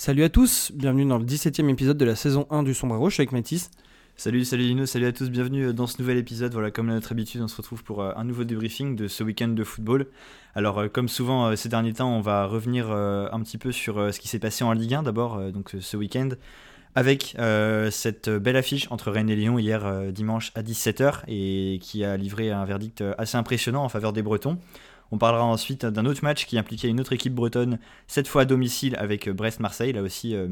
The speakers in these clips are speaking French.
Salut à tous, bienvenue dans le 17e épisode de la saison 1 du Sombre Rouge avec Mathis. Salut, salut Lino, salut à tous, bienvenue dans ce nouvel épisode. Voilà, comme à notre habitude, on se retrouve pour euh, un nouveau débriefing de ce week-end de football. Alors, euh, comme souvent euh, ces derniers temps, on va revenir un petit peu sur ce qui s'est passé en Ligue 1 d'abord, donc ce week-end, avec cette belle affiche entre Rennes et Lyon hier dimanche à 17h et qui a livré un verdict assez impressionnant en faveur des Bretons. On parlera ensuite d'un autre match qui impliquait une autre équipe bretonne, cette fois à domicile avec Brest-Marseille. Là aussi, euh,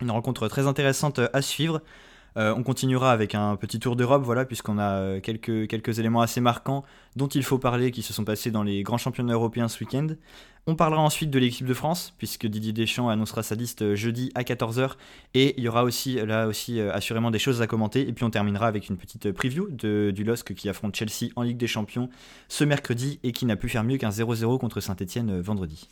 une rencontre très intéressante à suivre. Euh, on continuera avec un petit tour d'Europe, voilà, puisqu'on a euh, quelques, éléments assez marquants dont il faut parler qui se sont passés dans les grands championnats européens ce week-end. On parlera ensuite de l'équipe de France, puisque Didier Deschamps annoncera sa liste euh, jeudi à 14h. Et il y aura aussi là aussi assurément des choses à commenter. Et puis on terminera avec une petite preview de, du LOSC qui affronte Chelsea en Ligue des Champions ce mercredi et qui n'a pu faire mieux qu'un 0-0 contre Saint-Etienne vendredi.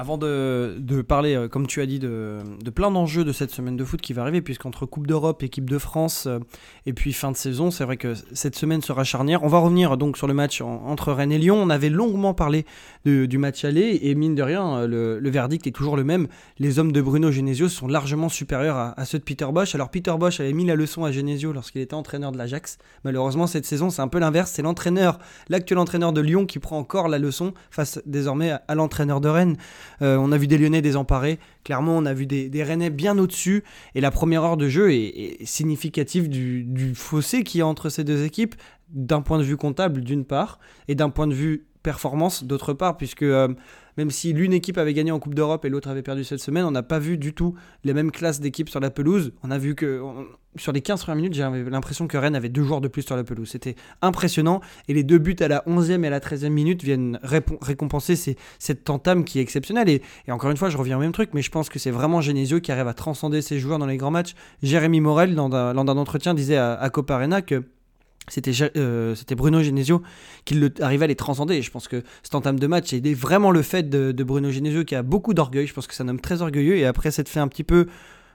Avant de, parler, euh, comme tu as dit, de, plein d'enjeux de cette semaine de foot qui va arriver, puisqu'entre Coupe d'Europe, équipe de France euh, et puis fin de saison, c'est vrai que cette semaine sera charnière. On va revenir donc sur le match entre Rennes et Lyon. On avait longuement parlé du match aller et mine de rien, euh, le, verdict est toujours le même. Les hommes de Bruno Genesio sont largement supérieurs à, ceux de Peter Bosch. Alors Peter Bosch avait mis la leçon à Genesio lorsqu'il était entraîneur de l'Ajax. Malheureusement, cette saison, c'est un peu l'inverse. C'est l'entraîneur, l'actuel entraîneur de Lyon qui prend encore la leçon face désormais à l'entraîneur de Rennes. Euh, on a vu des Lyonnais désemparés. Clairement, on a vu des, des Rennais bien au-dessus. Et la première heure de jeu est, significative du, fossé qu'il y a entre ces deux équipes, d'un point de vue comptable d'une part, et d'un point de vue performance d'autre part, puisque euh, même si l'une équipe avait gagné en Coupe d'Europe et l'autre avait perdu cette semaine, on n'a pas vu du tout les mêmes classes d'équipes sur la pelouse. On a vu que sur les 15 premières minutes, j'avais l'impression que Rennes avait deux joueurs de plus sur la pelouse. C'était impressionnant. Et les deux buts à la 11e et à la 13e minute viennent récompenser cette entame qui est exceptionnelle. Et, encore une fois, je reviens au même truc, mais je pense que c'est vraiment Genesio qui arrive à transcender ses joueurs dans les grands matchs. Jérémy Morel, lors d'un entretien, disait à, à Coparena que euh, c'était Bruno Genesio qui arrivait à les transcender. Je pense que cet entame de match est vraiment le fait de, Bruno Genesio qui a beaucoup d'orgueil. Je pense que c'est un homme très orgueilleux. Et après s'être fait un petit peu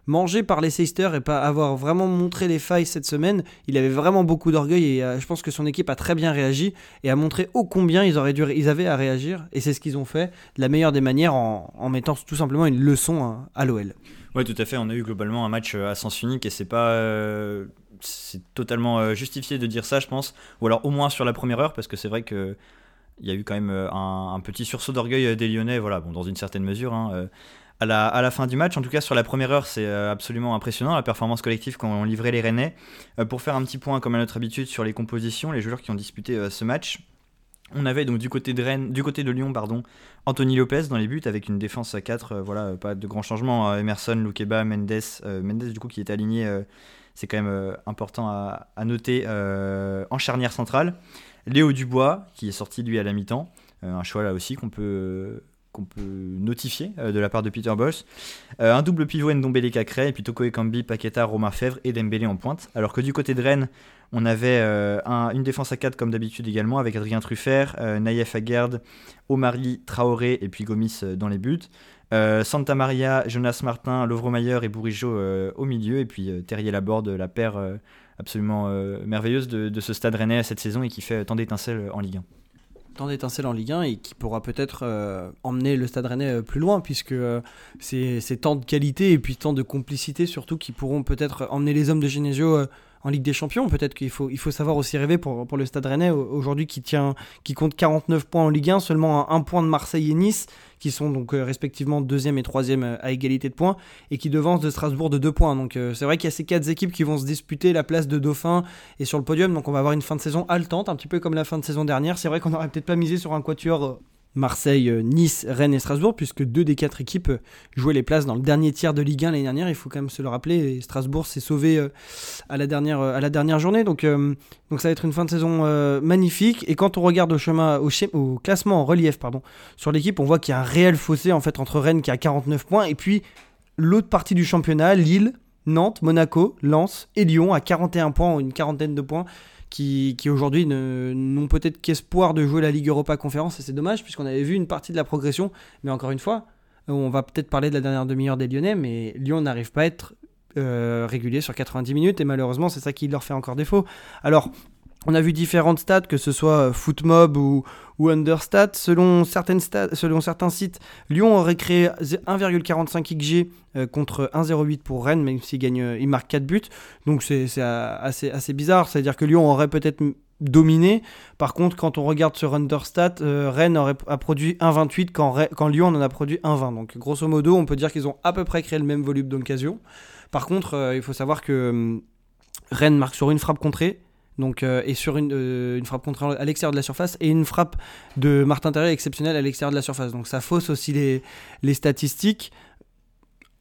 manger par les Seister et pas avoir vraiment montré les failles cette semaine, il avait vraiment beaucoup d'orgueil. Et euh, je pense que son équipe a très bien réagi et a montré ô combien ils, auraient dû, ils avaient à réagir. Et c'est ce qu'ils ont fait de la meilleure des manières en, mettant tout simplement une leçon à, l'OL. Oui, tout à fait. On a eu globalement un match euh, à sens unique et c'est pas c'est totalement euh, justifié de dire ça, je pense. Ou alors au moins sur la première heure, parce que c'est vrai que il y a eu quand même euh, un, petit sursaut d'orgueil euh, des Lyonnais, voilà, bon, dans une certaine mesure. Hein, à la, fin du match. En tout cas, sur la première heure, c'est absolument impressionnant la performance collective qu'ont livré les Rennais. pour faire un petit point, comme à notre habitude, sur les compositions, les joueurs qui ont disputé ce match. On avait donc du côté de Rennes, du côté de Lyon, pardon, Anthony Lopez dans les buts avec une défense à 4, voilà, pas de grands changements. Hein. Emerson, Loukeba, Mendes, Mendes du coup qui est aligné c'est quand même euh, important à, noter euh, en charnière centrale. Léo Dubois, qui est sorti lui à la mi-temps, euh, un choix là aussi qu'on peut peut notifier de la part de Peter Bosch. un double pivot Ndombele Cacré, et puis Toko Ekambi, Paqueta, Romain Fèvre et Dembélé en pointe. Alors que du côté de Rennes, on avait une défense à 4 comme d'habitude également, avec Adrien Truffert, Naïef Aguerd, Omari Traoré et puis Gomis dans les buts. Euh, Santa Maria, Jonas Martin, Lovromayer et Bourigeau euh, au milieu. Et puis euh, Terrier Laborde, la paire absolument merveilleuse de, ce stade rennais cette saison et qui fait tant d'étincelles en Ligue 1 tant d'étincelles en Ligue 1 et qui pourra peut-être emmener le Stade Rennais plus loin puisque c'est tant de qualité et puis tant de complicité surtout qui pourront peut-être emmener les hommes de Genesio en Ligue des Champions. Peut-être qu'il faut, il faut savoir aussi rêver pour, pour le Stade Rennais aujourd'hui qui, tient, qui compte 49 points en Ligue 1, seulement un, point de Marseille et Nice qui sont donc euh, respectivement deuxième et troisième euh, à égalité de points et qui devancent de Strasbourg de deux points. Donc euh, c'est vrai qu'il y a ces quatre équipes qui vont se disputer la place de Dauphin et sur le podium. Donc on va avoir une fin de saison haletante, un petit peu comme la fin de saison dernière. C'est vrai qu'on n'aurait peut-être pas misé sur un quatuor Marseille, euh, Nice, Rennes et Strasbourg, puisque deux des quatre équipes euh, jouaient les places dans le dernier tiers de Ligue 1 l'année dernière. Il faut quand même se le rappeler. Strasbourg s'est sauvé euh, à la dernière, journée. Donc, ça va être une fin de saison magnifique. Et quand on regarde au, chemin, classement en relief sur l'équipe, on voit qu'il y a un réel fossé entre Rennes qui a 49 points et puis l'autre partie du championnat, Lille, Nantes, Monaco, Lens et Lyon à 41 points, ou une quarantaine de points qui, aujourd'hui n'ont peut-être qu'espoir de jouer la Ligue Europa Conférence, et c'est dommage, puisqu'on avait vu une partie de la progression, mais encore une fois, on va peut-être parler de la dernière demi-heure des Lyonnais, mais Lyon n'arrive pas à être euh, régulier sur 90 minutes, et malheureusement, c'est ça qui leur fait encore défaut. Alors, On a vu différentes stats, que ce soit Footmob ou, ou Understat. Selon, certains sites, Lyon aurait créé 1,45 XG contre 1,08 pour Rennes, même s'il gagne, il marque 4 buts. Donc c'est assez, bizarre. C'est-à-dire que Lyon aurait peut-être dominé. Par contre, quand on regarde sur Understat, euh, Rennes aurait, a produit 1,28 quand, quand Lyon en a produit 1,20. Donc grosso modo, on peut dire qu'ils ont à peu près créé le même volume d'occasion. Par contre, euh, il faut savoir que hum, Rennes marque sur une frappe contrée. Donc, euh, et sur une, une, frappe contrée à l'extérieur de la surface et une frappe de Martin Terrier exceptionnelle à l'extérieur de la surface. Donc ça fausse aussi les, les statistiques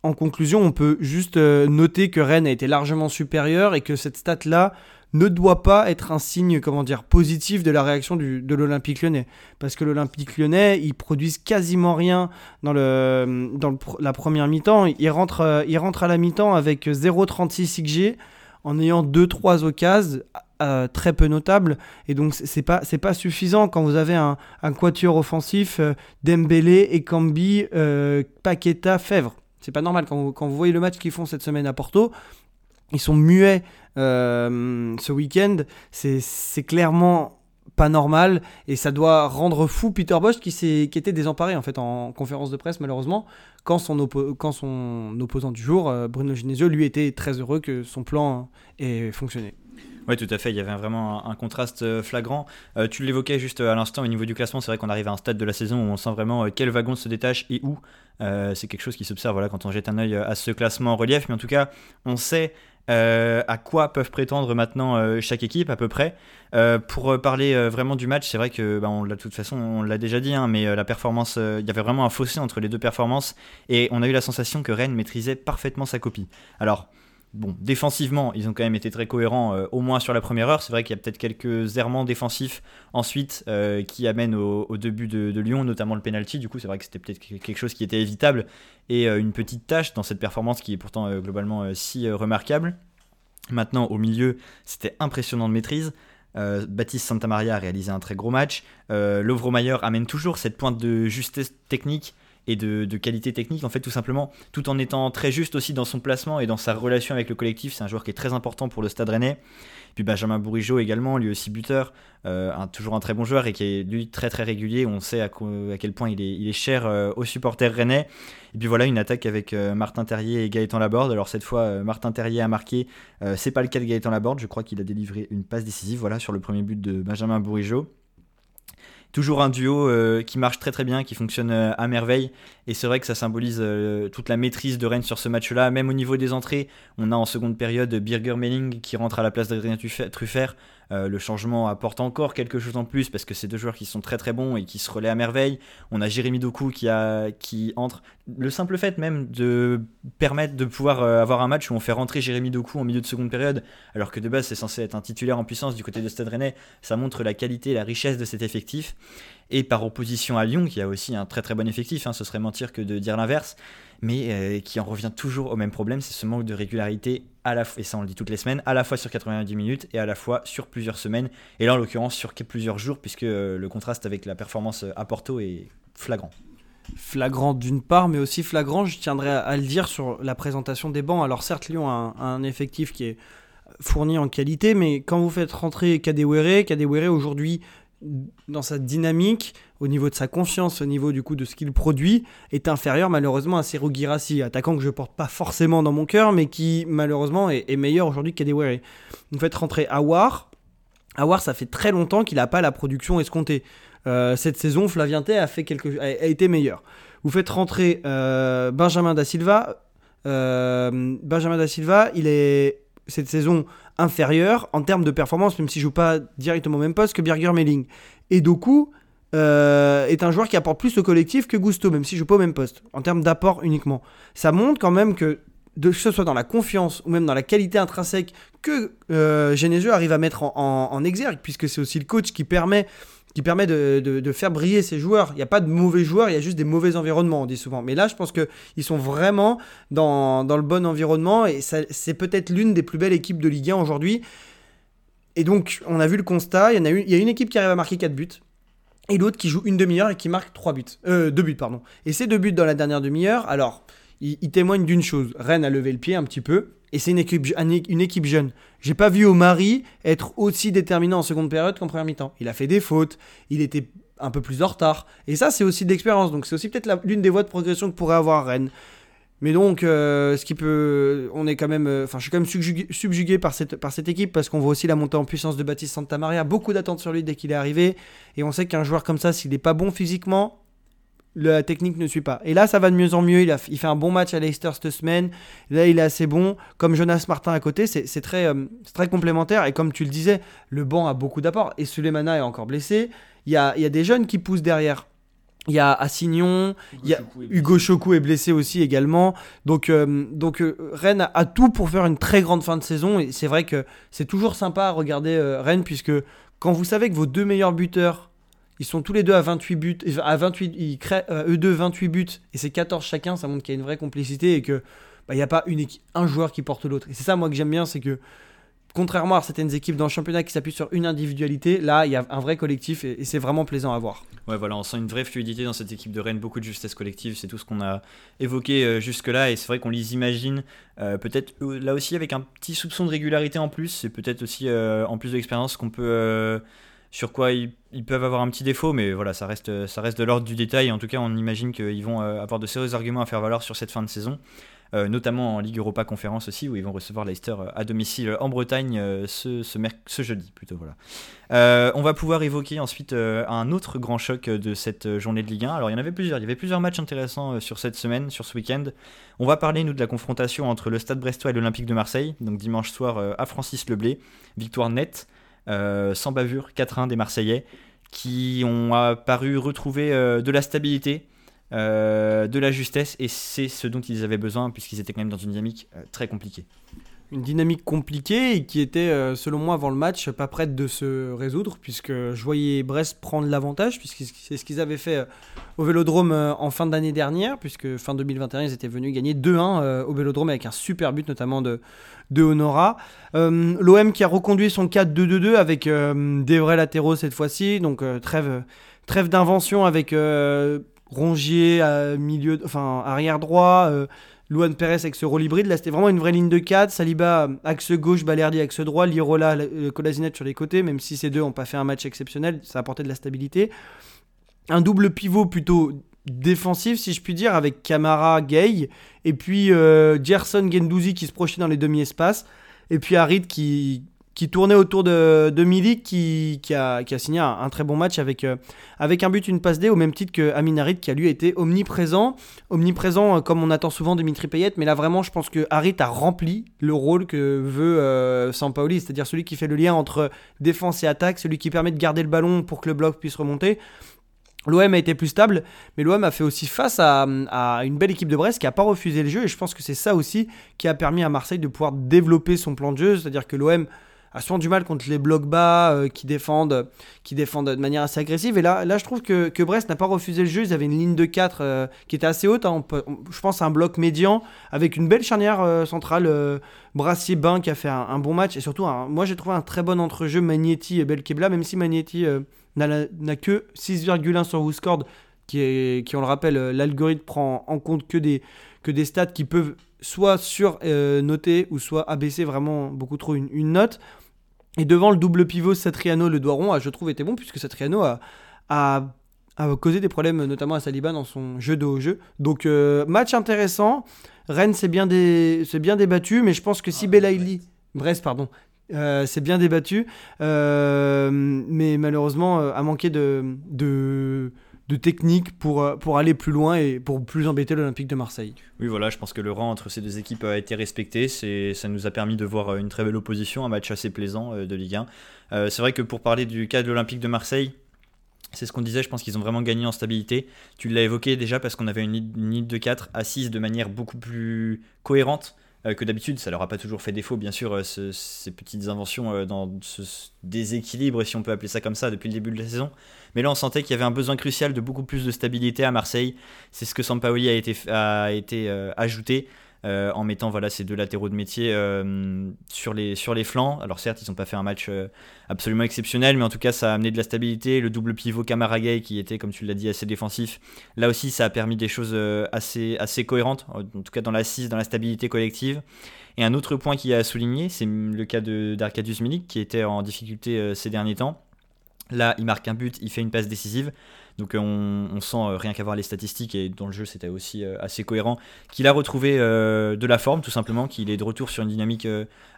en conclusion, on peut juste noter que Rennes a été largement supérieur et que cette stat-là ne doit pas être un signe, comment dire, positif de la réaction de l'Olympique lyonnais. Parce que l'Olympique lyonnais, ils produisent quasiment rien dans, le, dans la première mi-temps. Ils rentrent, euh, ils rentrent à la mi-temps avec 0,36 XG en ayant 2-3 occasions euh, très peu notables. Et donc, c'est pas, pas suffisant quand vous avez un, quatuor offensif, euh, Dembélé, Ekambi, euh, Paqueta, Fèvre. C'est pas normal. Quand vous, quand vous voyez le match qu'ils font cette semaine à Porto, ils sont muets euh, ce week-end, c'est clairement pas normal et ça doit rendre fou Peter Bosch qui, qui était désemparé en fait en conférence de presse malheureusement quand son, opposant du jour euh, Bruno Genesio lui était très heureux que son plan ait fonctionné. Oui, tout à fait. Il y avait vraiment un, contraste euh, flagrant. tu l'évoquais juste à l'instant au niveau du classement. C'est vrai qu'on arrive à un stade de la saison où on sent vraiment quel wagon se détache et où. c'est quelque chose qui s'observe voilà, quand on jette un œil à ce classement en relief. Mais en tout cas, on sait euh, à quoi peuvent prétendre maintenant euh, chaque équipe à peu près. Euh, pour parler vraiment du match, c'est vrai que bah, on de toute façon on l'a déjà dit, hein, mais la performance, il y avait vraiment un fossé entre les deux performances et on a eu la sensation que Rennes maîtrisait parfaitement sa copie. Alors Bon, défensivement, ils ont quand même été très cohérents, au moins sur la première heure. C'est vrai qu'il y a peut-être quelques errements défensifs ensuite qui amènent au, début de, Lyon, notamment le penalty. Du coup, c'est vrai que c'était peut-être quelque chose qui était évitable et une petite tâche dans cette performance qui est pourtant globalement si remarquable. Maintenant, au milieu, c'était impressionnant de maîtrise. Euh, Baptiste Santamaria a réalisé un très gros match. Euh, Lovromayer amène toujours cette pointe de justesse technique et de, qualité technique, en fait, tout simplement, tout en étant très juste aussi dans son placement et dans sa relation avec le collectif. C'est un joueur qui est très important pour le Stade Rennais. Puis Benjamin Bourigeau également, lui aussi buteur, euh, toujours un très bon joueur et qui est lui très très régulier. On sait à, quel point il est, il est cher euh, aux supporters rennais. Et puis voilà, une attaque avec euh, Martin Terrier et Gaëtan Laborde. Alors cette fois, Martin Terrier a marqué. c'est pas le cas de Gaëtan Laborde. Je crois qu'il a délivré une passe décisive voilà, sur le premier but de Benjamin Bourigeau. Toujours un duo euh, qui marche très très bien, qui fonctionne euh, à merveille. Et c'est vrai que ça symbolise euh, toute la maîtrise de Rennes sur ce match-là. Même au niveau des entrées, on a en seconde période Birger Melling qui rentre à la place d'Adrien Truffert. Euh, le changement apporte encore quelque chose en plus parce que c'est deux joueurs qui sont très très bons et qui se relaient à merveille. On a Jérémy Doku qui, entre. Le simple fait même de permettre de pouvoir euh, avoir un match où on fait rentrer Jérémy Doku en milieu de seconde période, alors que de base c'est censé être un titulaire en puissance du côté de Stade Rennais, ça montre la qualité et la richesse de cet effectif. Et par opposition à Lyon, qui a aussi un très très bon effectif, hein, ce serait mentir que de dire l'inverse mais euh, qui en revient toujours au même problème, c'est ce manque de régularité, à la et ça on le dit toutes les semaines, à la fois sur 90 minutes et à la fois sur plusieurs semaines, et là en l'occurrence sur plusieurs jours, puisque euh, le contraste avec la performance à Porto est flagrant. Flagrant d'une part, mais aussi flagrant, je tiendrai à, le dire sur la présentation des bancs. Alors certes, Lyon a un, effectif qui est fourni en qualité, mais quand vous faites rentrer Kadewere, Kadewere aujourd'hui dans sa dynamique, au niveau de sa confiance, au niveau du coup de ce qu'il produit, est inférieur malheureusement à Serou Girassi, attaquant que je porte pas forcément dans mon cœur, mais qui malheureusement est, meilleur aujourd'hui qu'Adewere. Vous faites rentrer Awar. Awar, ça fait très longtemps qu'il n'a pas la production escomptée. Euh, cette saison, Flavien a, fait quelque... a, été meilleur. Vous faites rentrer euh, Benjamin Da Silva. Euh, Benjamin Da Silva, il est cette saison inférieur en termes de performance, même si je joue pas directement au même poste que Birger Melling. Et Doku euh, est un joueur qui apporte plus au collectif que Gusto, même si je joue pas au même poste, en termes d'apport uniquement. Ça montre quand même que, que ce soit dans la confiance ou même dans la qualité intrinsèque que euh, Genesio arrive à mettre en exergue, puisque c'est aussi le coach qui permet qui permet de, faire briller ces joueurs. Il n'y a pas de mauvais joueurs, il y a juste des mauvais environnements, on dit souvent. Mais là, je pense qu'ils sont vraiment dans, le bon environnement et c'est peut-être l'une des plus belles équipes de Ligue 1 aujourd'hui. Et donc, on a vu le constat, il y, a une, il y a une équipe qui arrive à marquer 4 buts et l'autre qui joue une demi-heure et qui marque 3 buts. Euh, 2 buts, pardon. Et ces deux buts dans la dernière demi-heure, alors, il, témoigne d'une chose. Rennes a levé le pied un petit peu, et c'est une équipe, une équipe jeune. J'ai pas vu Omari être aussi déterminant en seconde période qu'en première mi-temps. Il a fait des fautes, il était un peu plus en retard. Et ça, c'est aussi de l'expérience. Donc, c'est aussi peut-être l'une des voies de progression que pourrait avoir Rennes. Mais donc, euh, ce qui peut, on est quand même, euh, enfin, je suis quand même subjugué, par cette par cette équipe parce qu'on voit aussi la montée en puissance de Baptiste Santamaria. Beaucoup d'attentes sur lui dès qu'il est arrivé, et on sait qu'un joueur comme ça, s'il n'est pas bon physiquement, la technique ne suit pas. Et là, ça va de mieux en mieux. Il, a, il fait un bon match à Leicester cette semaine. Là, il est assez bon. Comme Jonas Martin à côté, c'est très, euh, très complémentaire. Et comme tu le disais, le banc a beaucoup d'apports. Et Sulemana est encore blessé. Il y a, il y a des jeunes qui poussent derrière. Il y a Assignon, Hugo, il y a Hugo Choku est blessé aussi également. Donc, euh, donc euh, Rennes a, tout pour faire une très grande fin de saison. Et c'est vrai que c'est toujours sympa à regarder Rennes, puisque quand vous savez que vos deux meilleurs buteurs ils sont tous les deux à 28 buts. À 28, ils créent euh, eux deux 28 buts et c'est 14 chacun. Ça montre qu'il y a une vraie complicité et que bah, il n'y a pas un joueur qui porte l'autre. Et c'est ça moi que j'aime bien, c'est que contrairement à certaines équipes dans le championnat qui s'appuient sur une individualité, là il y a un vrai collectif et, c'est vraiment plaisant à voir. Ouais voilà, on sent une vraie fluidité dans cette équipe de Rennes, beaucoup de justesse collective, c'est tout ce qu'on a évoqué euh, jusque-là et c'est vrai qu'on les imagine euh, peut-être là aussi avec un petit soupçon de régularité en plus, c'est peut-être aussi en plus de l'expérience qu'on peut sur quoi ils, peuvent avoir un petit défaut, mais voilà, ça reste, ça reste de l'ordre du détail. En tout cas, on imagine qu'ils vont euh, avoir de sérieux arguments à faire valoir sur cette fin de saison. Euh, notamment en Ligue Europa Conférence aussi, où ils vont recevoir Leicester euh, à domicile en Bretagne ce, ce, jeudi plutôt. Voilà. on va pouvoir évoquer ensuite un autre grand choc de cette journée de Ligue 1. Alors il y en avait plusieurs, il y avait plusieurs matchs intéressants sur cette semaine, sur ce week-end. On va parler nous de la confrontation entre le Stade Brestois et l'Olympique de Marseille, donc dimanche soir à Francis Leblé, victoire nette. Euh, sans bavure, 4-1 des Marseillais, qui ont paru retrouver euh, de la stabilité, euh, de la justesse, et c'est ce dont ils avaient besoin, puisqu'ils étaient quand même dans une dynamique très compliquée une dynamique compliquée et qui était, selon moi, avant le match, pas prête de se résoudre, puisque je voyais Brest prendre l'avantage, puisque c'est ce qu'ils avaient fait au Vélodrome en fin d'année dernière, puisque fin 2021, ils étaient venus gagner 2-1 au Vélodrome avec un super but, notamment de, de Honora. Euh, L'OM qui a reconduit son 4-2-2-2 avec euh, des vrais latéraux cette fois-ci, donc euh, trêve, trêve d'invention avec Rongier à milieu, enfin arrière droit. Luan Perez avec ce rôle hybride. Là, c'était vraiment une vraie ligne de 4. Saliba, axe gauche, Balerdi, axe droit. Lirola, Colazinet sur les côtés. Même si ces deux n'ont pas fait un match exceptionnel, ça a apporté de la stabilité. Un double pivot plutôt défensif, si je puis dire, avec Camara, Gay, et puis euh, Gerson Gendouzi qui se projetait dans les demi-espaces, et puis Harid qui, qui tournait autour de, de Milik, qui, a, signé un, très bon match avec, euh, avec un but, une passe D, au même titre que Amin Harid, qui a lui été omniprésent, omniprésent euh, comme on attend souvent Dimitri Payet, mais là vraiment, je pense que Harid a rempli le rôle que veut euh, Sampaoli, c'est-à-dire celui qui fait le lien entre défense et attaque, celui qui permet de garder le ballon pour que le bloc puisse remonter. L'OM a été plus stable, mais l'OM a fait aussi face à, une belle équipe de Brest qui n'a pas refusé le jeu. Et je pense que c'est ça aussi qui a permis à Marseille de pouvoir développer son plan de jeu. C'est-à-dire que l'OM a souvent du mal contre les blocs bas euh, qui, défendent, qui défendent de manière assez agressive. Et là, là je trouve que, que Brest n'a pas refusé le jeu. Ils avaient une ligne de 4 euh, qui était assez haute. Hein. je pense à un bloc médian avec une belle charnière euh, centrale. Brassier-Bain qui a fait un, bon match. Et surtout, moi j'ai trouvé un très bon entrejeu Magnetti et Belkebla, même si Magnetti n'a que 6,1 sur WhoScored, qui, qui on le rappelle, l'algorithme prend en compte que des, que des stats qui peuvent soit surnoter ou soit abaisser vraiment beaucoup trop une, note. Et devant le double pivot Satriano, le doigt rond, je trouve était bon puisque Satriano a, a, causé des problèmes notamment à Saliba dans son jeu de haut jeu. Donc euh, match intéressant. Rennes s'est bien, bien débattu, mais je pense que si ah, Belaïli... Brest, pardon. Euh, c'est bien débattu, euh, mais malheureusement euh, a manqué de, de, technique pour, pour aller plus loin et pour plus embêter l'Olympique de Marseille. Oui, voilà, je pense que le rang entre ces deux équipes a été respecté. Ça nous a permis de voir une très belle opposition, un match assez plaisant de Ligue 1. c'est vrai que pour parler du cas de l'Olympique de Marseille, c'est ce qu'on disait, je pense qu'ils ont vraiment gagné en stabilité. Tu l'as évoqué déjà parce qu'on avait une ligne de 4 assise de manière beaucoup plus cohérente. Euh, que d'habitude. Ça leur a pas toujours fait défaut, bien sûr, euh, ces petites inventions euh, dans ce déséquilibre, si on peut appeler ça comme ça, depuis le début de la saison. Mais là, on sentait qu'il y avait un besoin crucial de beaucoup plus de stabilité à Marseille. C'est ce que Sampaoli a été, a été ajouté. En mettant voilà, ces deux latéraux de métier sur, les, sur les flancs. Alors certes, ils n'ont pas fait un match absolument exceptionnel, mais en tout cas, ça a amené de la stabilité. Le double pivot Camaragay, qui était, comme tu l'as dit, assez défensif, là aussi, ça a permis des choses assez, assez cohérentes, en tout cas dans l'assise, dans la stabilité collective. Et un autre point qui a souligné, c'est le cas d'Arcadius Milik, qui était en difficulté ces derniers temps. Là, il marque un but, il fait une passe décisive. Donc on, sent, euh, rien qu'à voir les statistiques, et dans le jeu c'était aussi euh, assez cohérent, qu'il a retrouvé euh, de la forme tout simplement, qu'il est de retour sur une dynamique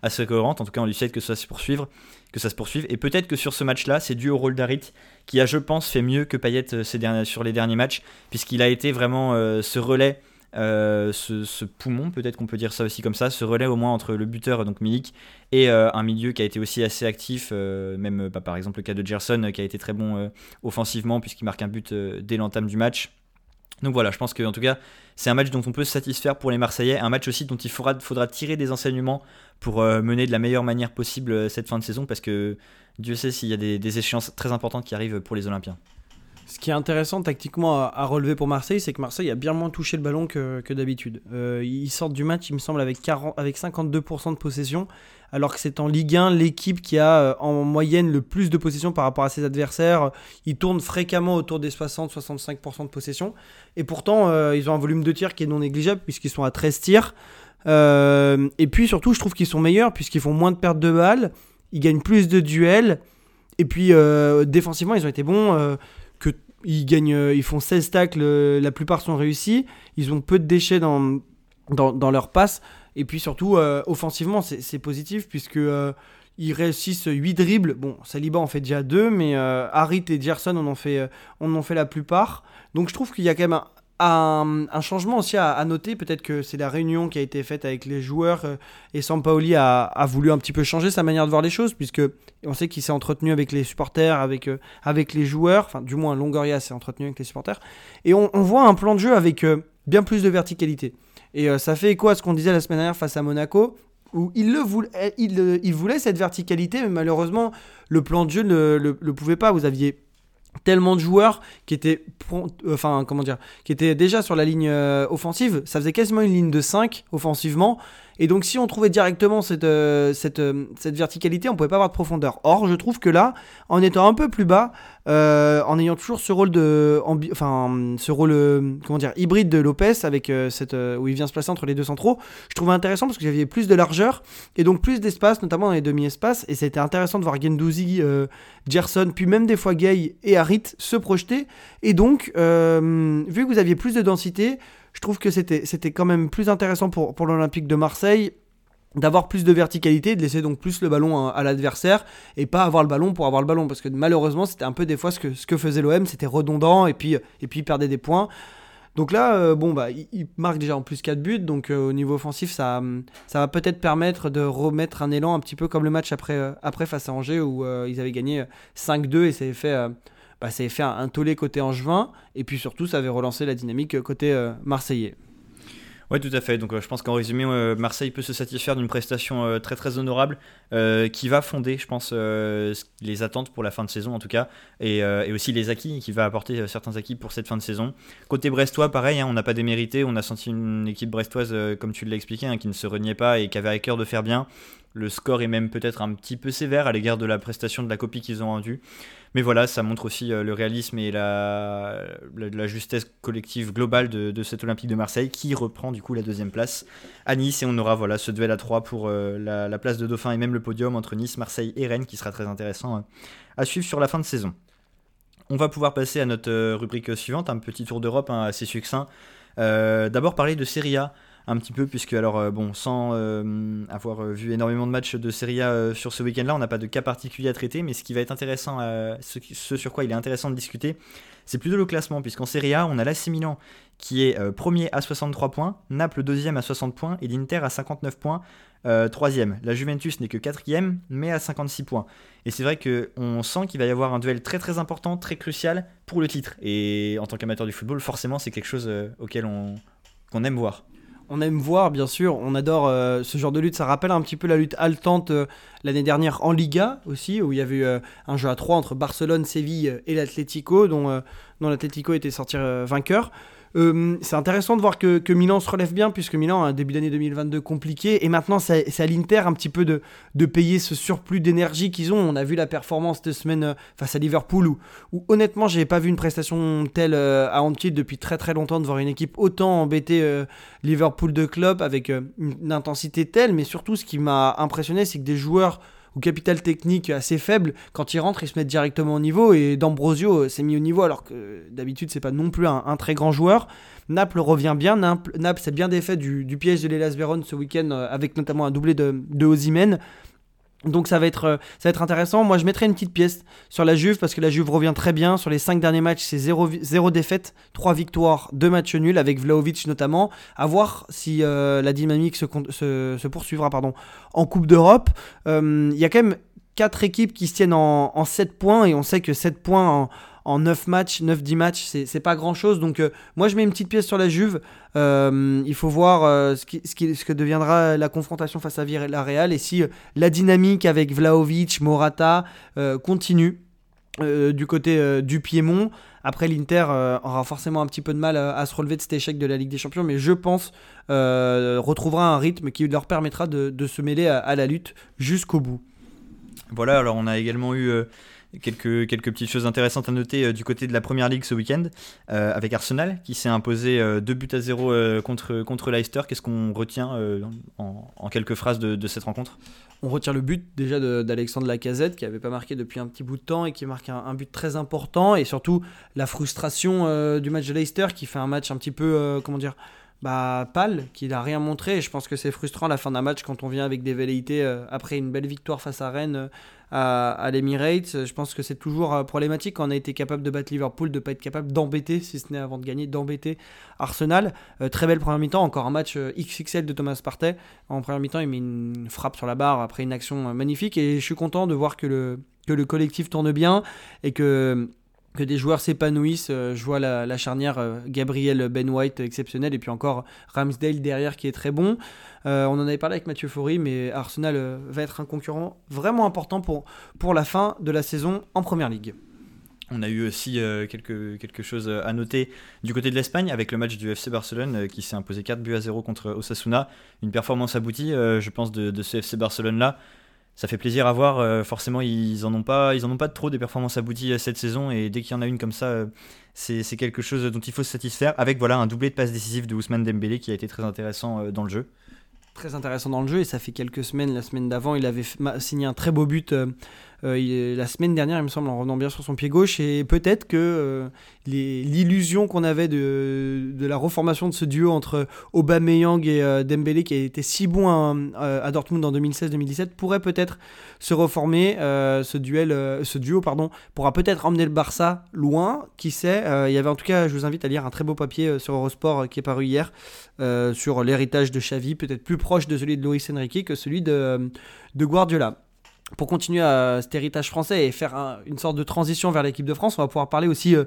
assez cohérente. En tout cas, on lui souhaite que ça se poursuive, que ça se poursuive. Et peut-être que sur ce match-là, c'est dû au rôle d'Arit, qui a, je pense, fait mieux que Payet sur les derniers matchs, puisqu'il a été vraiment ce relais euh, ce, poumon, peut-être qu'on peut dire ça aussi comme ça, ce relais au moins entre le buteur, donc Milik, et euh, un milieu qui a été aussi assez actif, euh, même bah, par exemple le cas de Gerson qui a été très bon offensivement puisqu'il marque un but dès l'entame du match. Donc voilà, je pense qu'en tout cas, c'est un match dont on peut se satisfaire pour les Marseillais, un match aussi dont il faudra, tirer des enseignements pour mener de la meilleure manière possible cette fin de saison, parce que Dieu sait s'il y a des, des échéances très importantes qui arrivent pour les Olympiens. Ce qui est intéressant tactiquement à, relever pour Marseille, c'est que Marseille a bien moins touché le ballon que, d'habitude. Euh, ils sortent du match, il me semble, avec, 40, avec 52% de possession, alors que c'est en Ligue 1 l'équipe qui a euh, en moyenne le plus de possession par rapport à ses adversaires. Ils tournent fréquemment autour des 60-65% de possession. Et pourtant, euh, ils ont un volume de tir qui est non négligeable, puisqu'ils sont à 13 tirs. et puis surtout, je trouve qu'ils sont meilleurs, puisqu'ils font moins de pertes de balles, ils gagnent plus de duels. Et puis défensivement, ils ont été bons ils gagnent, euh, ils font 16 tacles, euh, la plupart sont réussis. Ils ont peu de déchets dans, dans, leur passe. Et puis surtout, euh, offensivement, c'est positif puisque ils réussissent 8 dribbles. Bon, Saliba en fait déjà 2, mais Harit et Gerson en ont, fait, en ont fait la plupart. Donc je trouve qu'il y a quand même un, un, changement aussi à, noter, peut-être que c'est la réunion qui a été faite avec les joueurs euh, et Sampaoli a, a, voulu un petit peu changer sa manière de voir les choses, puisque on sait qu'il s'est entretenu avec les supporters, avec, euh, avec les joueurs, enfin du moins Longoria s'est entretenu avec les supporters, et on, voit un plan de jeu avec euh, bien plus de verticalité. Et ça fait écho à ce qu'on disait la semaine dernière face à Monaco, où il, le voulait, il, il voulait cette verticalité, mais malheureusement le plan de jeu ne le pouvait pas. Vous aviez tellement de joueurs qui étaient déjà sur la ligne euh, offensive. Ça faisait quasiment une ligne de 5 offensivement et donc si on trouvait directement cette, euh, euh, cette verticalité on pouvait pas avoir de profondeur. Or je trouve que là en étant un peu plus bas en ayant toujours ce rôle de enfin ce rôle comment dire hybride de Lopez avec cette où il vient se placer entre les deux centraux je trouvais intéressant parce que j'avais plus de largeur et donc plus d'espace notamment dans les demi-espaces. Et c'était intéressant de voir Gendouzi Gerson puis même des fois Gay et Harit se projeter. Et donc euh, vu que vous aviez plus de densité, je trouve que c'était, quand même plus intéressant pour, l'Olympique de Marseille d'avoir plus de verticalité, de laisser donc plus le ballon à, l'adversaire et pas avoir le ballon pour avoir le ballon parce que malheureusement c'était un peu des fois ce que, faisait l'OM, c'était redondant et puis, il perdait des points. Donc là, euh, bon, bah, il, marque déjà en plus 4 buts, donc euh, au niveau offensif, ça, va peut-être permettre de remettre un élan un petit peu comme le match après, après face à Angers où ils avaient gagné 5-2 et avait fait bah, ça avait fait un, tollé côté Angevin, et puis surtout, ça avait relancé la dynamique côté euh, Marseillais. Oui, tout à fait. Donc, euh, je pense qu'en résumé, euh, Marseille peut se satisfaire d'une prestation très très honorable qui va fonder, je pense, les attentes pour la fin de saison en tout cas, et, aussi les acquis, qui va apporter certains acquis pour cette fin de saison. Côté brestois, pareil, hein, on n'a pas démérité. On a senti une équipe brestoise, comme tu l'as expliqué, hein, qui ne se reniait pas et qui avait à cœur de faire bien. Le score est même peut-être un petit peu sévère à l'égard de la prestation de la copie qu'ils ont rendue. Mais voilà, ça montre aussi euh, le réalisme et la, justesse collective globale de, de, cet Olympique de Marseille qui reprend du coup la deuxième place à Nice. Et on aura voilà, ce duel à 3 pour euh, la, place de Dauphin et même le podium entre Nice, Marseille et Rennes qui sera très intéressant euh, à suivre sur la fin de saison. On va pouvoir passer à notre rubrique suivante, un petit tour d'Europe hein, assez succinct. D'abord parler de Serie A un petit peu, puisque alors euh, bon, sans euh, avoir euh, vu énormément de matchs de Serie A sur ce week-end-là, on n'a pas de cas particulier à traiter, mais ce qui va être intéressant, ce, sur quoi il est intéressant de discuter, c'est plutôt le classement, puisqu'en Serie A, on a l'AC qui est premier à 63 points, Naples deuxième à 60 points et l'Inter à 59 points. troisième, la Juventus n'est que quatrième, mais à 56 points. Et c'est vrai qu'on sent qu'il va y avoir un duel très très important, très crucial pour le titre. Et en tant qu'amateur du football, forcément, c'est quelque chose auquel on, qu'on aime voir on aime voir, bien sûr, on adore euh, ce genre de lutte. Ça rappelle un petit peu la lutte haletante euh, l'année dernière en Liga aussi, où il y avait eu euh, un jeu à 3 entre Barcelone, Séville et l'Atlético, dont, dont l'Atlético était sorti vainqueur. Euh, c'est intéressant de voir que, Milan se relève bien, puisque Milan a un début d'année 2022 compliqué, et maintenant c'est à l'Inter un petit peu de, de payer ce surplus d'énergie qu'ils ont. On a vu la performance de semaine euh, face à Liverpool, où, où honnêtement, j'ai pas vu une prestation telle euh, à Anfield depuis très très longtemps, de voir une équipe autant embêter Liverpool de club avec une intensité telle, mais surtout ce qui m'a impressionné, c'est que des joueurs ou capital technique assez faible, quand ils rentrent, ils se mettent directement au niveau. Et D'Ambrosio s'est mis au niveau alors que d'habitude, c'est pas non plus un, très grand joueur. Naples revient bien. Naples, s'est bien défait du, piège de l'Elas Véron ce week-end euh, avec notamment un doublé de, de donc ça va être euh, ça va être intéressant. Moi je mettrai une petite pièce sur la Juve parce que la Juve revient très bien sur les 5 derniers matchs, c'est 0, 0 défaite, 3 victoires, 2 matchs nuls avec Vlaovic notamment. À voir si euh, la dynamique se, poursuivra en Coupe d'Europe. Euh, il y a quand même 4 équipes qui se tiennent en, en 7 points et on sait que 7 points en, en 9 matchs, 9-10 matchs, c'est pas grand chose. Donc, euh, moi, je mets une petite pièce sur la Juve. Euh, il faut voir euh, ce, qui, ce, que deviendra la confrontation face à Villarreal et si la dynamique avec Vlaovic, Morata continue du côté du Piémont. Après, l'Inter aura forcément un petit peu de mal à, se relever de cet échec de la Ligue des Champions, mais je pense retrouvera un rythme qui leur permettra de, se mêler à la lutte jusqu'au bout. Voilà, alors on a également eu Quelques, quelques petites choses intéressantes à noter euh, du côté de la première ligue ce week-end, euh, avec Arsenal qui s'est imposé 2 euh, buts à 0 contre, contre Leicester. Qu'est-ce qu'on retient en, quelques phrases de, cette rencontre? On retient le but déjà d'Alexandre Lacazette qui n'avait pas marqué depuis un petit bout de temps et qui marque un, but très important et surtout la frustration du match de Leicester qui fait un match un petit peu, comment dire, bah, pâle, qui n'a rien montré. Je pense que c'est frustrant la fin d'un match quand on vient avec des velléités après une belle victoire face à Rennes à, l'Emirates. Je pense que c'est toujours euh, problématique quand on a été capable de battre Liverpool, de ne pas être capable d'embêter, si ce n'est avant de gagner, d'embêter Arsenal. Euh, très belle première mi-temps, encore un match euh, XXL de Thomas Partey. En première mi-temps, il met une frappe sur la barre après une action magnifique et je suis content de voir que le, que le collectif tourne bien et que que des joueurs s'épanouissent. Euh, je vois la, charnière euh, Gabriel Ben White exceptionnel et puis encore Ramsdale derrière qui est très bon. Euh, on en avait parlé avec Mathieu Faury, mais Arsenal va être un concurrent vraiment important pour, la fin de la saison en Première Ligue. On a eu aussi quelque, chose à noter du côté de l'Espagne avec le match du FC Barcelone qui s'est imposé 4 buts à 0 contre Osasuna. Une performance aboutie, je pense, de, de ce FC Barcelone-là ça fait plaisir à voir. Euh, forcément, ils en ont pas, ils en ont pas trop des performances abouties euh, cette saison et dès qu'il y en a une comme ça, euh, c'est quelque chose dont il faut se satisfaire. Avec voilà un doublé de passes décisives de Ousmane Dembélé qui a été très intéressant dans le jeu. Très intéressant dans le jeu et ça fait quelques semaines. La semaine d'avant, il avait signé un très beau but euh, la semaine dernière, il me semble, en revenant bien sur son pied gauche. Et peut-être que euh, l'illusion qu'on avait de, la reformation de ce duo entre Aubameyang et euh, Dembélé, qui a été si bon à, Dortmund en 2016-2017, pourrait peut-être se reformer. ce, duel, ce duo pardon, pourra peut-être emmener le Barça loin. Qui sait Il y avait en tout cas, je vous invite à lire un très beau papier sur Eurosport qui est paru hier sur l'héritage de Xavi, peut-être plus proche de celui de Luis Enrique que celui de Guardiola pour continuer à cet héritage français et faire une sorte de transition vers l'équipe de France, on va pouvoir parler aussi euh,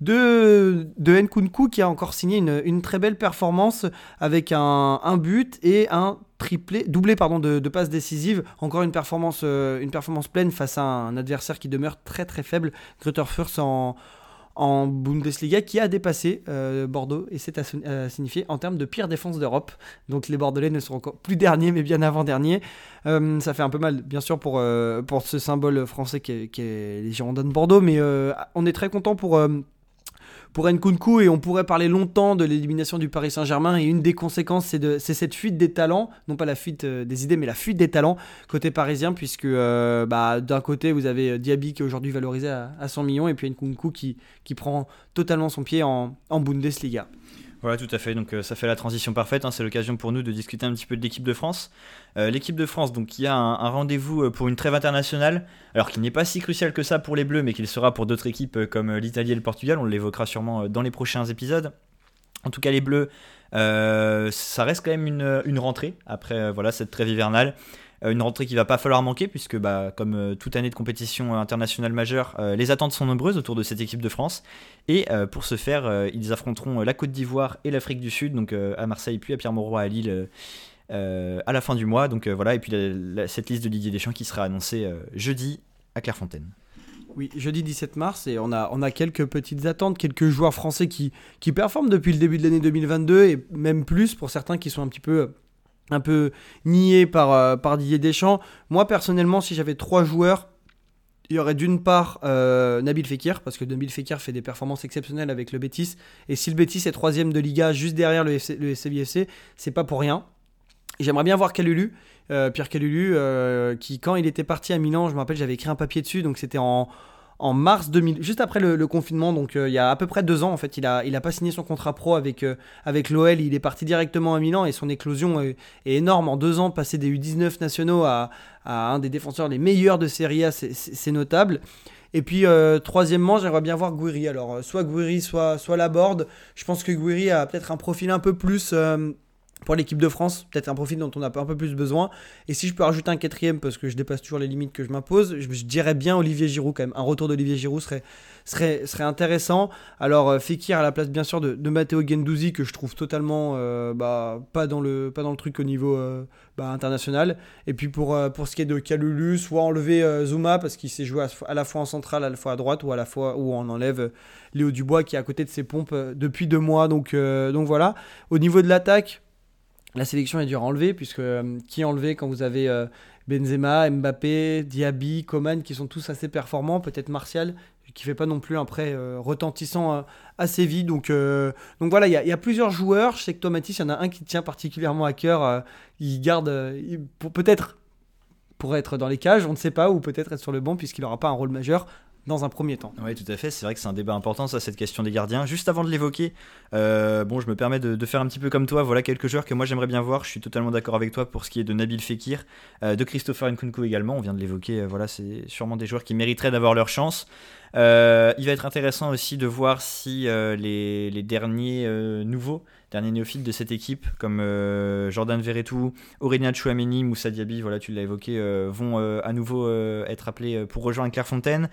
de, de Nkunku qui a encore signé une, très belle performance avec un, but et un triplé, doublé pardon, de, passes décisives. Encore une performance, euh, une performance pleine face à un adversaire qui demeure très très faible. Greuther Fürth en, en Bundesliga qui a dépassé euh, Bordeaux et c'est à, signifier en termes de pire défense d'Europe. Donc les Bordelais ne sont encore plus derniers mais bien avant-derniers. Euh, ça fait un peu mal bien sûr pour, euh, pour ce symbole français qui est, est les Girondins de Bordeaux mais on est très content pour pour Nkunku et on pourrait parler longtemps de l'élimination du Paris Saint-Germain et une des conséquences c'est, cette fuite des talents, non pas la fuite euh, des idées mais la fuite des talents côté parisien puisque euh, bah, d'un côté vous avez euh, Diaby qui est aujourd'hui valorisé à, 100 millions et puis Nkunku qui, qui prend totalement son pied en Bundesliga. Voilà, tout à fait. Donc ça fait la transition parfaite. Hein. C'est l'occasion pour nous de discuter un petit peu de l'équipe de France. l'équipe de France, donc, qui a un, rendez-vous pour une trêve internationale, alors qu'il n'est pas si crucial que ça pour les Bleus, mais qu'il sera pour d'autres équipes comme l'Italie et le Portugal. On l'évoquera sûrement dans les prochains épisodes. En tout cas, les Bleus, ça reste quand même une, une rentrée après voilà cette trêve hivernale. Euh, une rentrée qui va pas falloir manquer, puisque bah, comme euh, toute année de compétition internationale majeure, euh, les attentes sont nombreuses autour de cette équipe de France. Et pour ce faire, ils affronteront la Côte d'Ivoire et l'Afrique du Sud, donc à Marseille, puis à Pierre-Mauroy à Lille. à la fin du mois. Donc voilà, et puis cette liste de Didier Deschamps qui sera annoncée jeudi à Clairefontaine. Oui, jeudi 17 mars, et on a, on a quelques petites attentes, quelques joueurs français qui, qui performent depuis le début de l'année 2022, et même plus pour certains qui sont un petit peu un peu niés par, euh, par Didier Deschamps. Moi, personnellement, si j'avais trois joueurs, il y aurait d'une part euh, Nabil Fekir, parce que Nabil Fekir fait des performances exceptionnelles avec le Betis. Et si le Betis est troisième de Liga, juste derrière le, FC, c'est pas pour rien. J'aimerais bien voir Calulu, euh, Pierre Calulu, qui quand il était parti à Milan, je me rappelle, j'avais écrit un papier dessus, donc c'était en, en mars 2000, juste après le, confinement, donc euh, il y a à peu près deux ans en fait, il a, pas signé son contrat pro avec, euh, l'OL, il est parti directement à Milan et son éclosion est, énorme. En deux ans, passer des U19 nationaux à, un des défenseurs les meilleurs de Serie A, c'est notable. Et puis, euh, troisièmement, j'aimerais bien voir Guiri. Alors, soit Guiri, soit, soit Laborde. Je pense que Guiri a peut-être un profil un peu plus pour l'équipe de France, peut-être un profil dont on a un peu plus besoin. Et si je peux rajouter un quatrième, parce que je dépasse toujours les limites que je m'impose, je, dirais bien Olivier Giroud quand même. Un retour d'Olivier Giroud serait, serait, serait intéressant. Alors euh, Fekir à la place bien sûr de, de Matteo Gendouzi, que je trouve totalement euh, bah, pas, dans le, pas dans le truc au niveau euh, bah, international. Et puis pour, pour ce qui est de Kalulu, soit enlever Zuma, parce qu'il s'est joué à, la fois en centrale, à la fois à droite, ou à la fois où on enlève Léo Dubois qui est à côté de ses pompes depuis deux mois. Donc, donc voilà. Au niveau de l'attaque, la sélection est dure à enlever, puisque euh, qui enlever quand vous avez euh, Benzema, Mbappé, Diaby, Coman, qui sont tous assez performants, peut-être Martial, qui fait pas non plus un prêt euh, retentissant à Séville. Donc, donc voilà, il y, a plusieurs joueurs. Je sais que Thomas il y en a un qui tient particulièrement à cœur. il garde, peut-être pour être dans les cages, on ne sait pas, ou peut-être être sur le banc, puisqu'il n'aura pas un rôle majeur dans un premier temps. Oui, tout à fait. C'est vrai que c'est un débat important, ça, cette question des gardiens. Juste avant de l'évoquer, euh, bon, je me permets de, faire un petit peu comme toi. Voilà quelques joueurs que moi j'aimerais bien voir. Je suis totalement d'accord avec toi pour ce qui est de Nabil Fekir, euh, de Christopher Nkunku également. On vient de l'évoquer. Euh, voilà, c'est sûrement des joueurs qui mériteraient d'avoir leur chance. il va être intéressant aussi de voir si les, derniers nouveaux, derniers néophytes de cette équipe, comme Jordan Verretou, Aurélien Chouameni, Moussa Diaby, voilà, tu l'as évoqué, vont à nouveau être appelés pour rejoindre Clairefontaine.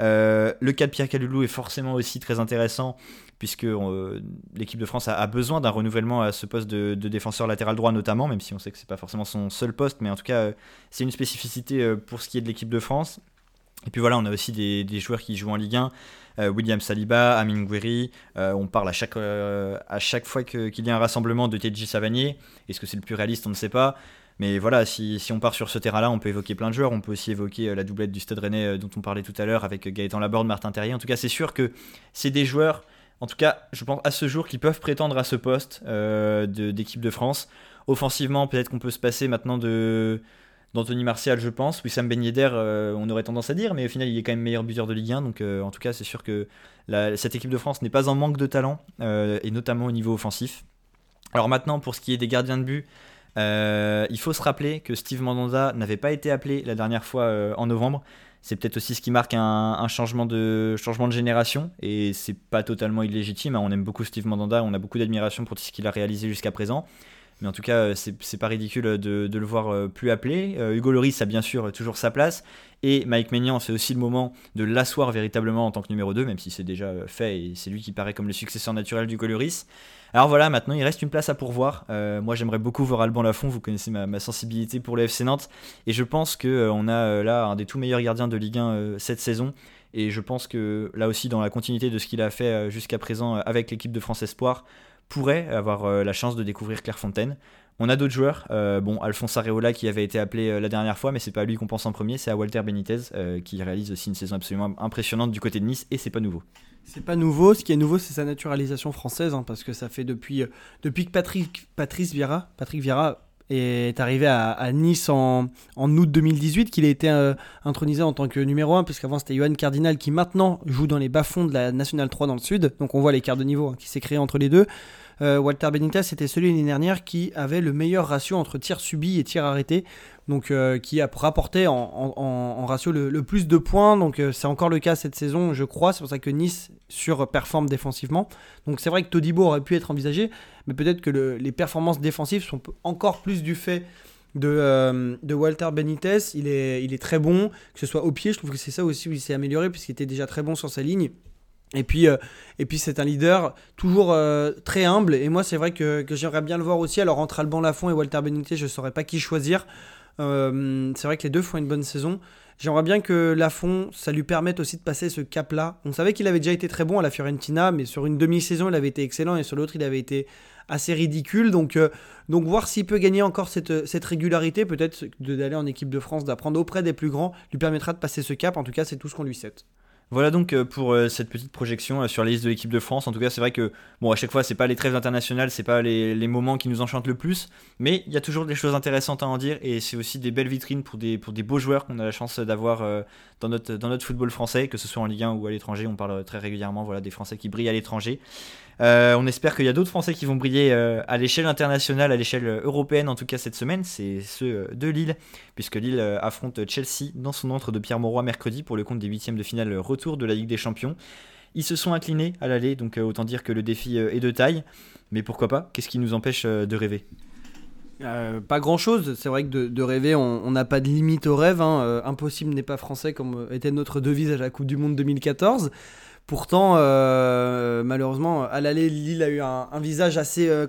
Euh, le cas de Pierre Caloulou est forcément aussi très intéressant puisque euh, l'équipe de France a, besoin d'un renouvellement à ce poste de, défenseur latéral droit notamment, même si on sait que c'est pas forcément son seul poste, mais en tout cas euh, c'est une spécificité pour ce qui est de l'équipe de France. Et puis voilà, on a aussi des, joueurs qui jouent en Ligue 1. William Saliba, Amin Gouiri, on parle à chaque, fois qu'il y a un rassemblement de Tedji Savanier. Est-ce que c'est le plus réaliste? On ne sait pas. Mais voilà, si, on part sur ce terrain-là, on peut évoquer plein de joueurs. On peut aussi évoquer euh, la doublette du Stade Rennais euh, dont on parlait tout à l'heure avec Gaëtan Laborde, Martin Terrier. En tout cas, c'est sûr que c'est des joueurs, en tout cas, je pense à ce jour, qui peuvent prétendre à ce poste euh, d'équipe de, France. Offensivement, peut-être qu'on peut se passer maintenant de d'Anthony Martial, je pense. Wissam Ben Yedder, on aurait tendance à dire, mais au final, il est quand même meilleur buteur de Ligue 1. Donc, en tout cas, c'est sûr que cette équipe de France n'est pas en manque de talent, et notamment au niveau offensif. Alors maintenant, pour ce qui est des gardiens de but, euh, il faut se rappeler que Steve Mandanda n'avait pas été appelé la dernière fois euh, en novembre. C'est peut-être aussi ce qui marque un, changement, de, génération et c'est pas totalement illégitime. Hein. On aime beaucoup Steve Mandanda, on a beaucoup d'admiration pour tout ce qu'il a réalisé jusqu'à présent. Mais en tout cas, euh, c'est pas ridicule de, le voir plus appelé. Hugo Loris a bien sûr toujours sa place. Et Mike Maignan, c'est aussi le moment de l'asseoir véritablement en tant que numéro 2, même si c'est déjà fait et c'est lui qui paraît comme le successeur naturel d'Hugo Loris. Alors voilà, maintenant il reste une place à pourvoir. Euh, moi j'aimerais beaucoup voir Alban Lafont, vous connaissez ma, sensibilité pour le FC Nantes. Et je pense qu'on euh, a euh, là un des tout meilleurs gardiens de Ligue 1 cette saison. Et je pense que là aussi, dans la continuité de ce qu'il a fait jusqu'à présent avec l'équipe de France Espoir, pourrait avoir la chance de découvrir Clairefontaine. On a d'autres joueurs. bon, Alphonse Areola qui avait été appelé la dernière fois, mais c'est pas à lui qu'on pense en premier, c'est à Walter Benitez qui réalise aussi une saison absolument impressionnante du côté de Nice et c'est pas nouveau. C'est pas nouveau. Ce qui est nouveau, c'est sa naturalisation française, hein, parce que ça fait depuis, euh, depuis que Patrick, Patrice Vieira, Patrick est arrivé à, Nice en, en, août 2018, qu'il a été euh, intronisé en tant que numéro 1, puisqu'avant c'était Johan Cardinal qui maintenant joue dans les bas-fonds de la Nationale 3 dans le sud. Donc on voit l'écart de niveau hein, qui s'est créé entre les deux. Euh, Walter Benitez c'était celui l'année dernière qui avait le meilleur ratio entre tirs subis et tirs arrêtés donc euh, qui a rapporté en, ratio le, plus de points. Donc euh, c'est encore le cas cette saison, je crois. C'est pour ça que Nice surperforme défensivement. Donc c'est vrai que Todibo aurait pu être envisagé, mais peut-être que les performances défensives sont encore plus du fait de, Walter Benitez. Il est, il est très bon, que ce soit au pied. Je trouve que c'est ça aussi où il s'est amélioré, puisqu'il était déjà très bon sur sa ligne. Et puis, et puis c'est un leader toujours très humble. Et moi, c'est vrai que, j'aimerais bien le voir aussi. Alors, entre Alban Lafont et Walter Benitez, je ne saurais pas qui choisir. c'est vrai que les deux font une bonne saison. J'aimerais bien que Lafont, ça lui permette aussi de passer ce cap-là. On savait qu'il avait déjà été très bon à la Fiorentina, mais sur une demi-saison, il avait été excellent et sur l'autre, il avait été assez ridicule. Donc, euh, donc voir s'il peut gagner encore cette, cette régularité, peut-être d'aller en équipe de France, d'apprendre auprès des plus grands, lui permettra de passer ce cap. En tout cas, c'est tout ce qu'on lui souhaite. Voilà donc euh, pour euh, cette petite projection euh, sur la liste de l'équipe de France. En tout cas, c'est vrai que bon, à chaque fois, c'est pas les trêves internationales, c'est pas les, moments qui nous enchantent le plus, mais il y a toujours des choses intéressantes à en dire et c'est aussi des belles vitrines pour des, pour des beaux joueurs qu'on a la chance d'avoir dans, notre, football français, que ce soit en Ligue 1 ou à l'étranger. On parle très régulièrement voilà, des Français qui brillent à l'étranger. Euh, on espère qu'il y a d'autres Français qui vont briller euh, à l'échelle internationale, à l'échelle européenne en tout cas cette semaine. C'est ceux de Lille, puisque Lille euh, affronte Chelsea dans son entre de Pierre Mauroy mercredi pour le compte des huitièmes de finale retour de la Ligue des Champions. Ils se sont inclinés à l'aller, donc autant dire que le défi est de taille. Mais pourquoi pas? Qu'est-ce qui nous empêche de rêver? Pas grand chose, c'est vrai que de, rêver, on n'a pas de limite au rêve. Hein. impossible n'est pas français, comme était notre devise à la Coupe du Monde 2014. Pourtant, euh, malheureusement, à l'aller, Lille a eu un, visage assez, euh,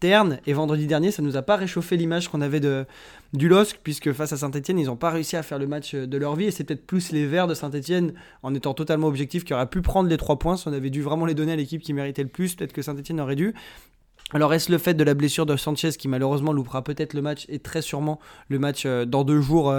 terne. Et vendredi dernier, ça nous a pas réchauffé l'image qu'on avait de, du LOSC, puisque face à Saint-Etienne, ils n'ont pas réussi à faire le match de leur vie. Et c'est peut-être plus les Verts de Saint-Etienne, en étant totalement objectif, qui auraient pu prendre les trois points. Si on avait dû vraiment les donner à l'équipe qui méritait le plus, peut-être que Saint-Etienne aurait dû. Alors est-ce le fait de la blessure de Sanchez qui malheureusement loupera peut-être le match et très sûrement le match euh, dans deux jours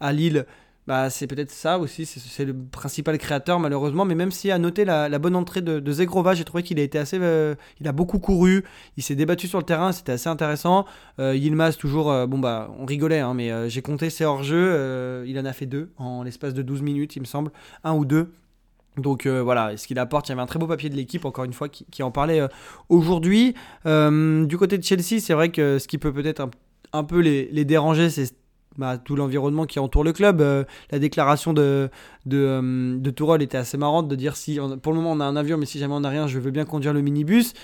à Lille bah, c'est peut-être ça aussi, c'est le principal créateur malheureusement, mais même si à noter la, bonne entrée de, de Zegrova, j'ai trouvé qu'il a été assez, euh, il a beaucoup couru, il s'est débattu sur le terrain, c'était assez intéressant. Euh, Yilmaz toujours, euh, bon bah on rigolait, hein, mais j'ai compté ses hors-jeu, il en a fait deux en l'espace de 12 minutes il me semble, un ou deux. Donc voilà, ce qu'il apporte, il y avait un très beau papier de l'équipe, encore une fois, qui, en parlait aujourd'hui. du côté de Chelsea, c'est vrai que ce qui peut peut-être un, peu les déranger, c'est bah, tout l'environnement qui entoure le club. Euh, la déclaration de, de, euh, de Tourol était assez marrante de dire si pour le moment on a un avion, mais si jamais on n'a rien, je veux bien conduire le minibus.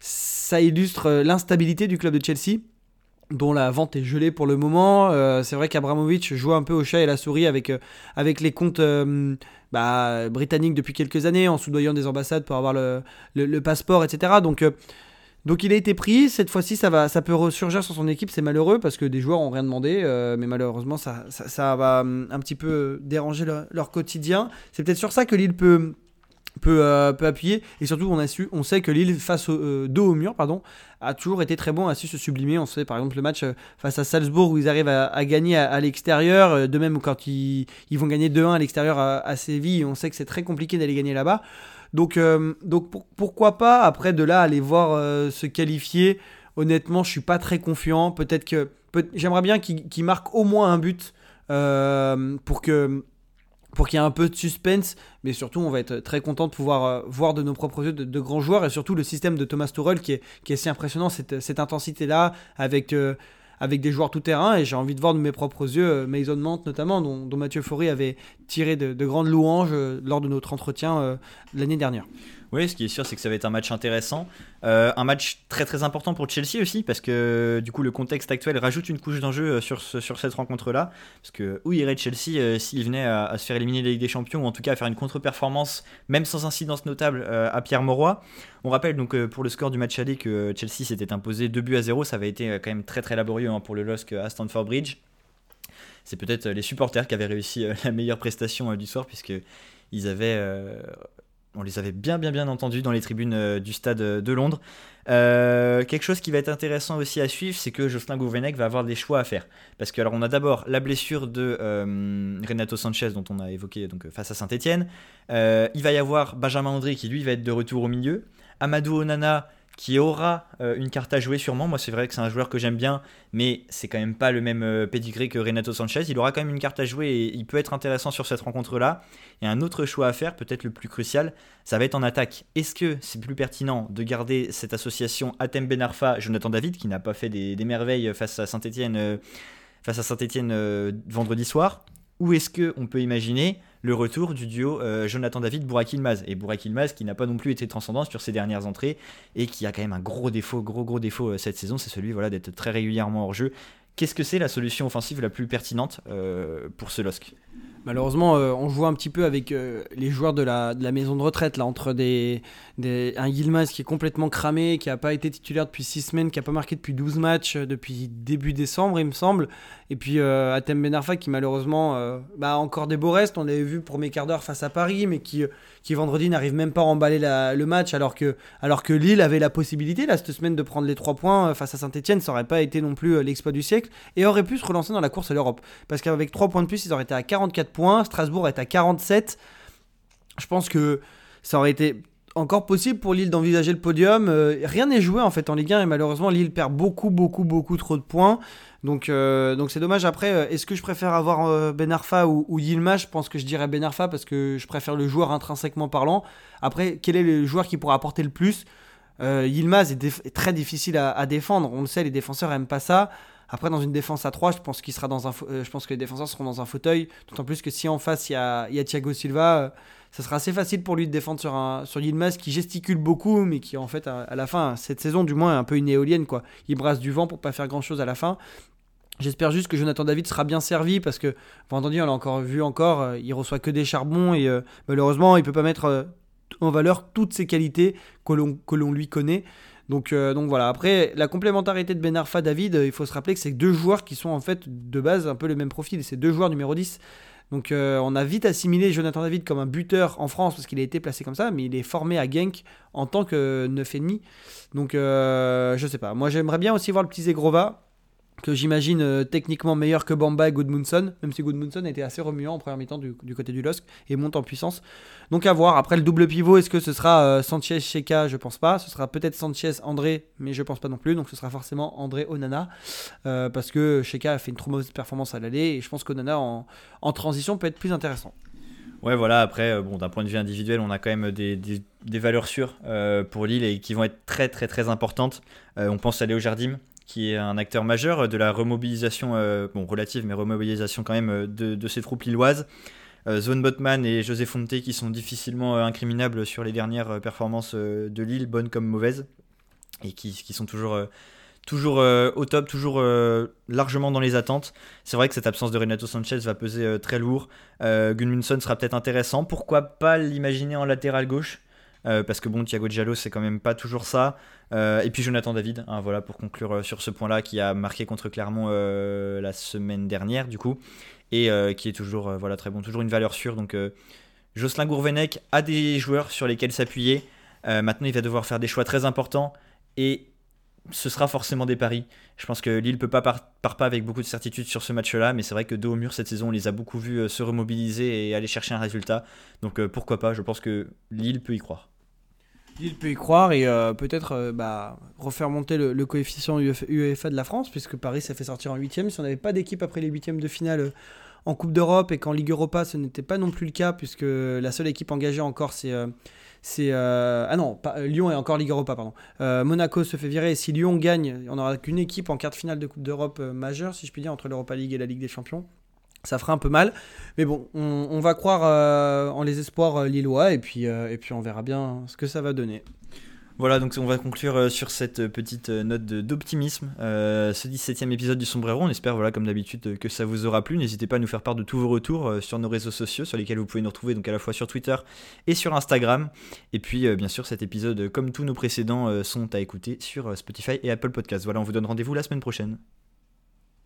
Ça illustre euh, l'instabilité du club de Chelsea dont la vente est gelée pour le moment. c'est vrai qu'Abramovic joue un peu au chat et la souris avec, avec les comptes bah, britanniques depuis quelques années, en soudoyant des ambassades pour avoir le, le, le passeport, etc. Donc donc il a été pris, cette fois-ci ça, va, ça peut ressurgir sur son équipe, c'est malheureux parce que des joueurs ont rien demandé, euh, mais malheureusement ça, ça, va hum, un petit peu déranger leur, quotidien. C'est peut-être sur ça que Lille peut, peut, euh, peut, appuyer, et surtout on, a su, on sait que Lille face au, euh, dos au mur pardon, a toujours été très bon, a su se sublimer. On sait par exemple le match face à Salzbourg où ils arrivent à, gagner à, l'extérieur, de même quand ils, ils vont gagner 2-1 à l'extérieur à, à Séville, on sait que c'est très compliqué d'aller gagner là-bas. Donc, euh, donc pourquoi pas, après de là, aller voir euh, se qualifier Honnêtement, je suis pas très confiant. Peut-être que j'aimerais bien qu'il marque au moins un but euh, pour que pour qu'il y ait un peu de suspense, mais surtout on va être très content de pouvoir voir de nos propres yeux de, grands joueurs et surtout le système de Thomas Tuchel qui est, qui est si impressionnant, cette, cette intensité-là, avec avec des joueurs tout terrain et j'ai envie de voir de mes propres yeux euh, Mason Mount notamment dont, Mathieu Faury avait tiré de, grandes louanges euh, lors de notre entretien euh, l'année dernière. Oui, ce qui est sûr, c'est que ça va être un match intéressant. un match très très important pour Chelsea aussi, parce que du coup, le contexte actuel rajoute une couche d'enjeu sur, sur cette rencontre-là. Parce que où irait Chelsea s'il venait à, se faire éliminer de la Ligue des Champions, ou en tout cas à faire une contre-performance, même sans incidence notable, à Pierre Mauroy? On rappelle donc pour le score du match aller que Chelsea s'était imposé 2 buts à 0. Ça avait été quand même très très laborieux hein, pour le LOSC à Stamford Bridge. C'est peut-être les supporters qui avaient réussi la meilleure prestation du soir, puisque ils avaient on les avait bien bien bien entendus dans les tribunes euh, du stade euh, de Londres. Euh, quelque chose qui va être intéressant aussi à suivre, c'est que Jocelyn Gouvenec va avoir des choix à faire. Parce que alors on a d'abord la blessure de Renato Sanchez dont on a évoqué donc face à Saint-Etienne. il va y avoir Benjamin André qui lui va être de retour au milieu. Amadou Onana qui aura euh, une carte à jouer sûrement. Moi, c'est vrai que c'est un joueur que j'aime bien, mais c'est quand même pas le même euh, pedigree que Renato Sanchez. Il aura quand même une carte à jouer et il peut être intéressant sur cette rencontre-là. Et un autre choix à faire, peut-être le plus crucial, ça va être en attaque. Est-ce que c'est plus pertinent de garder cette association Atem Benarfa, Jonathan David, qui n'a pas fait des, merveilles face à Saint-Etienne euh, face à Saint-Etienne vendredi soir, ou est-ce qu'on peut imaginer le retour du duo euh, Jonathan David Bourak Ilmaz et Bourak Ilmaz qui n'a pas non plus été transcendant sur ses dernières entrées et qui a quand même un gros défaut gros gros défaut euh, cette saison c'est celui voilà d'être très régulièrement hors jeu. Qu'est-ce que c'est la solution offensive la plus pertinente euh, pour ce LOSC Malheureusement, on joue un petit peu avec les joueurs de la, maison de retraite, là, entre des, un Yilmaz qui est complètement cramé, qui n'a pas été titulaire depuis 6 semaines, qui n'a pas marqué depuis 12 matchs depuis début décembre, il me semble. Et puis Atem Benarfa qui malheureusement bah, encore des beaux restes. On l'avait vu pour mes quarts d'heure face à Paris, mais qui, qui vendredi n'arrive même pas à emballer le match alors que, alors que Lille avait la possibilité là, cette semaine de prendre les 3 points face à Saint-Etienne. Ça n'aurait pas été non plus l'exploit du siècle et aurait pu se relancer dans la course à l'Europe. Parce qu'avec 3 points de plus, ils auraient été à 44 points. Strasbourg est à 47. Je pense que ça aurait été encore possible pour Lille d'envisager le podium. Euh, rien n'est joué en fait en Ligue 1 et malheureusement Lille perd beaucoup beaucoup beaucoup trop de points. Donc euh, donc c'est dommage. Après, euh, est-ce que je préfère avoir Ben Arfa ou, ou, Yilmaz? Je pense que je dirais Ben Arfa parce que je préfère le joueur intrinsèquement parlant. Après, quel est le joueur qui pourra apporter le plus? Yilmaz est, très difficile à, défendre. On le sait, les défenseurs aiment pas ça. Après, dans une défense à 3, je pense, que les défenseurs seront dans un fauteuil. D'autant plus que si en face, il y a Thiago Silva ça sera assez facile pour lui de défendre sur, un, sur Yilmaz qui gesticule beaucoup, mais qui en fait, à, la fin, cette saison du moins, est un peu une éolienne. Quoi. Il brasse du vent pour pas faire grand chose à la fin. J'espère juste que Jonathan David sera bien servi parce que vendredi, on l'a encore vu encore, euh, il reçoit que des charbons et euh, malheureusement, il peut pas mettre euh, en valeur toutes ses qualités que l'on lui connaît. Donc, donc voilà, après la complémentarité de Ben Arfa David, il faut se rappeler que c'est deux joueurs qui sont en fait de base un peu le même profil. C'est deux joueurs numéro 10. Donc euh, on a vite assimilé Jonathan David comme un buteur en France parce qu'il a été placé comme ça, mais il est formé à Genk en tant que 9,5. Donc euh, je sais pas. Moi j'aimerais bien aussi voir le petit Zegrova que j'imagine euh, techniquement meilleur que Bamba et Goodmunson, même si Goodmunson était assez remuant en première mi-temps du, côté du LOSC et monte en puissance. Donc à voir. Après le double pivot, est-ce que ce sera euh, Sanchez Sheka Je pense pas. Ce sera peut-être Sanchez André, mais je pense pas non plus. Donc ce sera forcément André Onana euh, parce que Sheka a fait une trop mauvaise performance à l'aller et je pense qu'Onana en, transition peut être plus intéressant. Ouais, voilà, après, bon, d'un point de vue individuel, on a quand même des, des, valeurs sûres pour Lille et qui vont être très, très, très importantes. on pense à Léo Jardim, qui est un acteur majeur de la remobilisation, euh, bon relative, mais remobilisation quand même euh, de, de ces troupes lilloises. Euh, Zone Botman et José Fonte qui sont difficilement incriminables sur les dernières performances de Lille, bonnes comme mauvaises, et qui, qui sont toujours, toujours au top, toujours largement dans les attentes. C'est vrai que cette absence de Renato Sanchez va peser très lourd. Gunmunson sera peut-être intéressant. Pourquoi pas l'imaginer en latéral gauche? Parce que bon, Thiago Giallo, c'est quand même pas toujours ça. Euh, et puis Jonathan David, hein, voilà pour conclure euh, sur ce point-là, qui a marqué contre Clermont euh, la semaine dernière du coup, et qui est toujours voilà très bon, toujours une valeur sûre. Donc Jocelyn Gourvenec a des joueurs sur lesquels s'appuyer. maintenant, il va devoir faire des choix très importants et ce sera forcément des paris. Je pense que Lille peut pas part, pas avec beaucoup de certitude sur ce match-là, mais c'est vrai que dos au mur cette saison, on les a beaucoup vus se remobiliser et aller chercher un résultat. Donc pourquoi pas Je pense que Lille peut y croire. Il peut y croire et euh, peut-être euh, bah, refaire monter le, coefficient UEFA de la France, puisque Paris s'est fait sortir en huitième. Si on n'avait pas d'équipe après les huitièmes de finale euh, en Coupe d'Europe et qu'en Ligue Europa ce n'était pas non plus le cas, puisque la seule équipe engagée encore c'est. ah non, Lyon est encore Ligue Europa, pardon. Monaco se fait virer et si Lyon gagne, on n'aura qu'une équipe en quart de finale de Coupe d'Europe majeure, si je puis dire, entre l'Europa League et la Ligue des Champions ça fera un peu mal. Mais bon, on, va croire euh, en les espoirs euh, lillois et puis, euh, et puis on verra bien ce que ça va donner. Voilà, donc on va conclure sur cette petite note d'optimisme ce 17e épisode du Sombrero. On espère, voilà, comme d'habitude, que ça vous aura plu. N'hésitez pas à nous faire part de tous vos retours sur nos réseaux sociaux, sur lesquels vous pouvez nous retrouver, donc à la fois sur Twitter et sur Instagram. Et puis, bien sûr, cet épisode, comme tous nos précédents, sont à écouter sur Spotify et Apple Podcasts. Voilà, on vous donne rendez-vous la semaine prochaine.